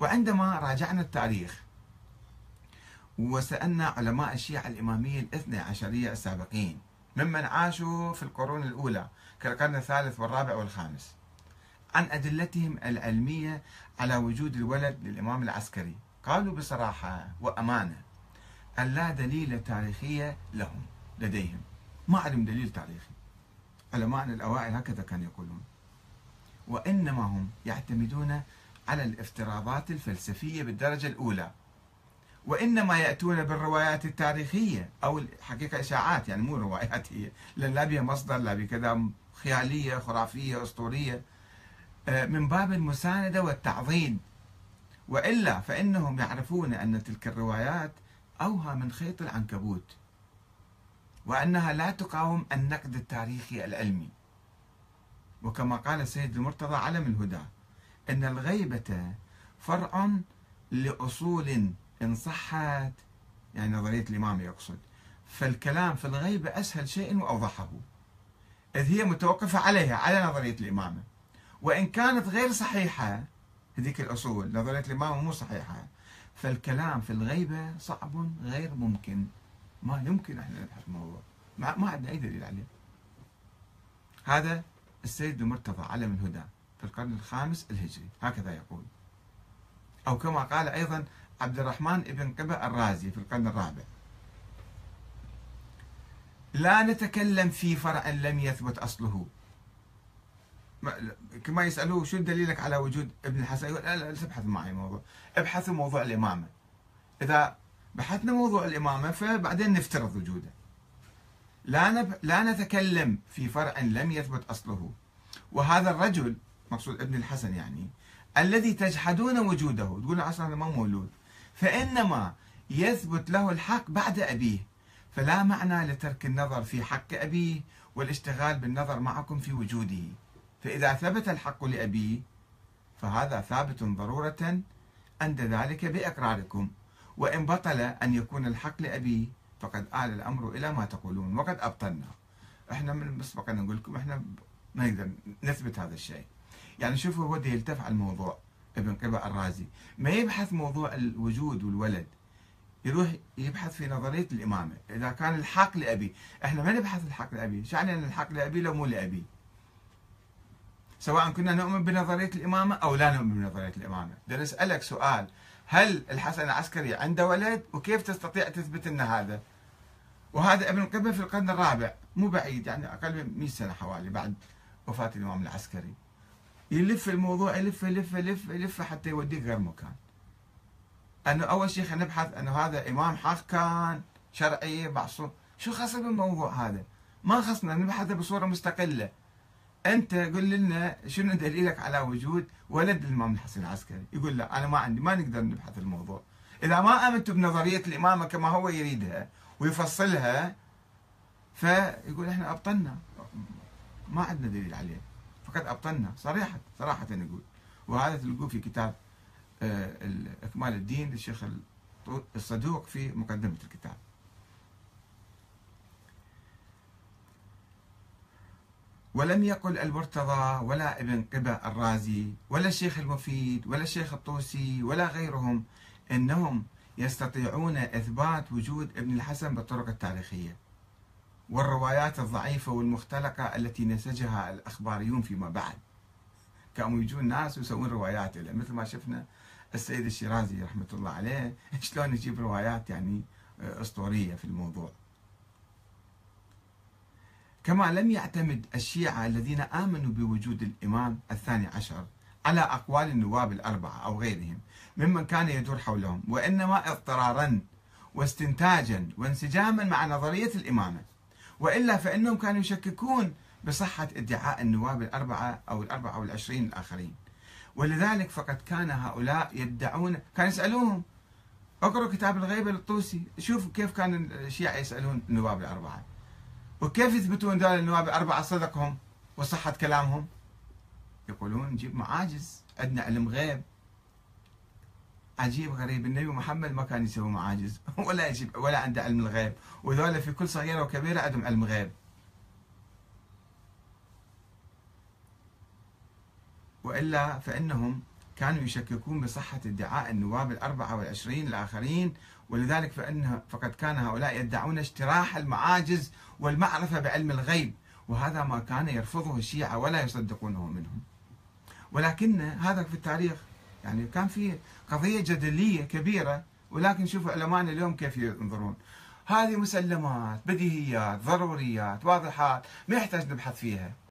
وعندما راجعنا التاريخ وسألنا علماء الشيعة الإمامية الاثنى عشرية السابقين ممن عاشوا في القرون الأولى كالقرن الثالث والرابع والخامس عن أدلتهم العلمية على وجود الولد للإمام العسكري. قالوا بصراحة وأمانة أن لا دليل تاريخية لهم لديهم. ما عندهم دليل تاريخي. علماءنا الأوائل هكذا كانوا يقولون. وإنما هم يعتمدون على الافتراضات الفلسفية بالدرجة الأولى. وإنما يأتون بالروايات التاريخية أو الحقيقة إشاعات يعني مو روايات هي لأن لا بها مصدر لا بها كذا خيالية خرافية أسطورية. آه، من باب المساندة والتعظيم. وإلا فإنهم يعرفون أن تلك الروايات أوهى من خيط العنكبوت وأنها لا تقاوم النقد التاريخي العلمي. وكما قال السيد المرتضى علم الهدى أن الغيبة فرع لأصول إن صحت. يعني نظرية الإمام يقصد. فالكلام في الغيبة أسهل شيء وأوضحه. إذ هي متوقفة عليها على نظرية الإمامة وإن كانت غير صحيحة هذيك الأصول نظرية الإمامة مو صحيحة. فالكلام في الغيبة صعب غير ممكن. ما يمكن إحنا نبحث الموضوع. ما, عندنا أي دليل عليه. هذا السيد المرتضى علم الهدى. في القرن الخامس الهجري هكذا يقول. أو كما قال أيضا عبد الرحمن ابن قبة الرازي في القرن الرابع. لا نتكلم في فرع لم يثبت أصله. كما يسألوه شو دليلك على وجود ابن الحسن؟ يقول لا لا تبحث معي موضوع. ابحثوا موضوع الإمامة. إذا بحثنا موضوع الإمامة فبعدين نفترض وجوده. لا نب... لا نتكلم في فرع لم يثبت أصله. وهذا الرجل مقصود ابن الحسن يعني الذي تجحدون وجوده. تقول أصلا ما مولود. فإنما يثبت له الحق بعد أبيه. فلا معنى لترك النظر في حق أبيه والاشتغال بالنظر معكم في وجوده. فإذا ثبت الحق لأبيه فهذا ثابت ضرورة عند ذلك بإقراركم. وإن بطل أن يكون الحق لأبيه فقد آل الأمر إلى ما تقولون وقد أبطلنا. إحنا من مسبقا نقول لكم إحنا ما نقدر نثبت هذا الشيء. يعني شوفوا هو يلتف على الموضوع ابن قبة الرازي. ما يبحث موضوع الوجود والولد يروح يبحث في نظرية الإمامة. إذا كان الحق لأبي إحنا ما نبحث الحق لأبي شو يعني الحق لأبي لو مو لأبي. سواء كنا نؤمن بنظرية الإمامة أو لا نؤمن بنظرية الإمامة. بدنا نسألك سؤال هل الحسن العسكري عنده ولد؟ وكيف تستطيع تثبت أن هذا؟ وهذا ابن قبة في القرن الرابع مو بعيد يعني أقل من 100 سنة حوالي بعد وفاة الإمام العسكري. يلف الموضوع يلف يلف يلف يلف حتى يوديك غير مكان. أنه أول شيء خلينا نبحث أنه هذا إمام حق كان شرعي معصوم. شو خاص بالموضوع هذا؟ ما خصنا نبحثه بصورة مستقلة. أنت قل لنا شنو دليلك على وجود ولد الإمام الحسن العسكري؟ يقول لا أنا ما عندي ما نقدر نبحث الموضوع. إذا ما امنتوا بنظرية الإمامة كما هو يريدها ويفصلها فيقول إحنا أبطلنا. ما عندنا دليل عليه. فقد أبطلنا صريحة صراحة نقول وهذا تلقوه في كتاب آه، إكمال الدين للشيخ الصدوق في مقدمة الكتاب. ولم يقل المرتضى ولا ابن قبة الرازي ولا الشيخ المفيد ولا الشيخ الطوسي ولا غيرهم إنهم يستطيعون إثبات وجود ابن الحسن بالطرق التاريخية. والروايات الضعيفة والمختلقة التي نسجها الأخباريون فيما بعد. كانوا يجون ناس ويسوون روايات له مثل ما شفنا السيد الشيرازي رحمة الله عليه شلون يجيب روايات يعني آه، أسطورية في الموضوع. كما لم يعتمد الشيعة الذين آمنوا بوجود الإمام الثاني عشر على أقوال النواب الأربعة أو غيرهم ممن كان يدور حولهم وإنما اضطرارا واستنتاجا وانسجاما مع نظرية الإمامة. وإلا فإنهم كانوا يشككون بصحة ادعاء النواب الأربعة أو الأربعة والعشرين الآخرين. ولذلك فقد كان هؤلاء يدعون كان يسألوهم اقرأوا كتاب الغيبة للطوسي شوفوا كيف كان الشيعة يسألون النواب الأربعة. وكيف يثبتون ذول النواب الأربعة صدقهم وصحة كلامهم؟ يقولون نجيب معاجز عندنا علم غيب. عجيب غريب النبي محمد ما كان يسوي معاجز. ولا يجيب ولا عنده علم الغيب. وذولا في كل صغيرة وكبيرة عندهم علم غيب. وإلا فإنهم كانوا يشككون بصحة ادعاء النواب الأربعة والعشرين الآخرين. ولذلك فإن فقد كان هؤلاء يدعون اجتراح المعاجز والمعرفة بعلم الغيب. وهذا ما كان يرفضه الشيعة ولا يصدقونه منهم. ولكن هذا في التاريخ يعني كان في قضية جدلية كبيرة ولكن شوفوا علماءنا اليوم كيف ينظرون. هذه مسلمات بديهيات ضروريات واضحات ما يحتاج نبحث فيها.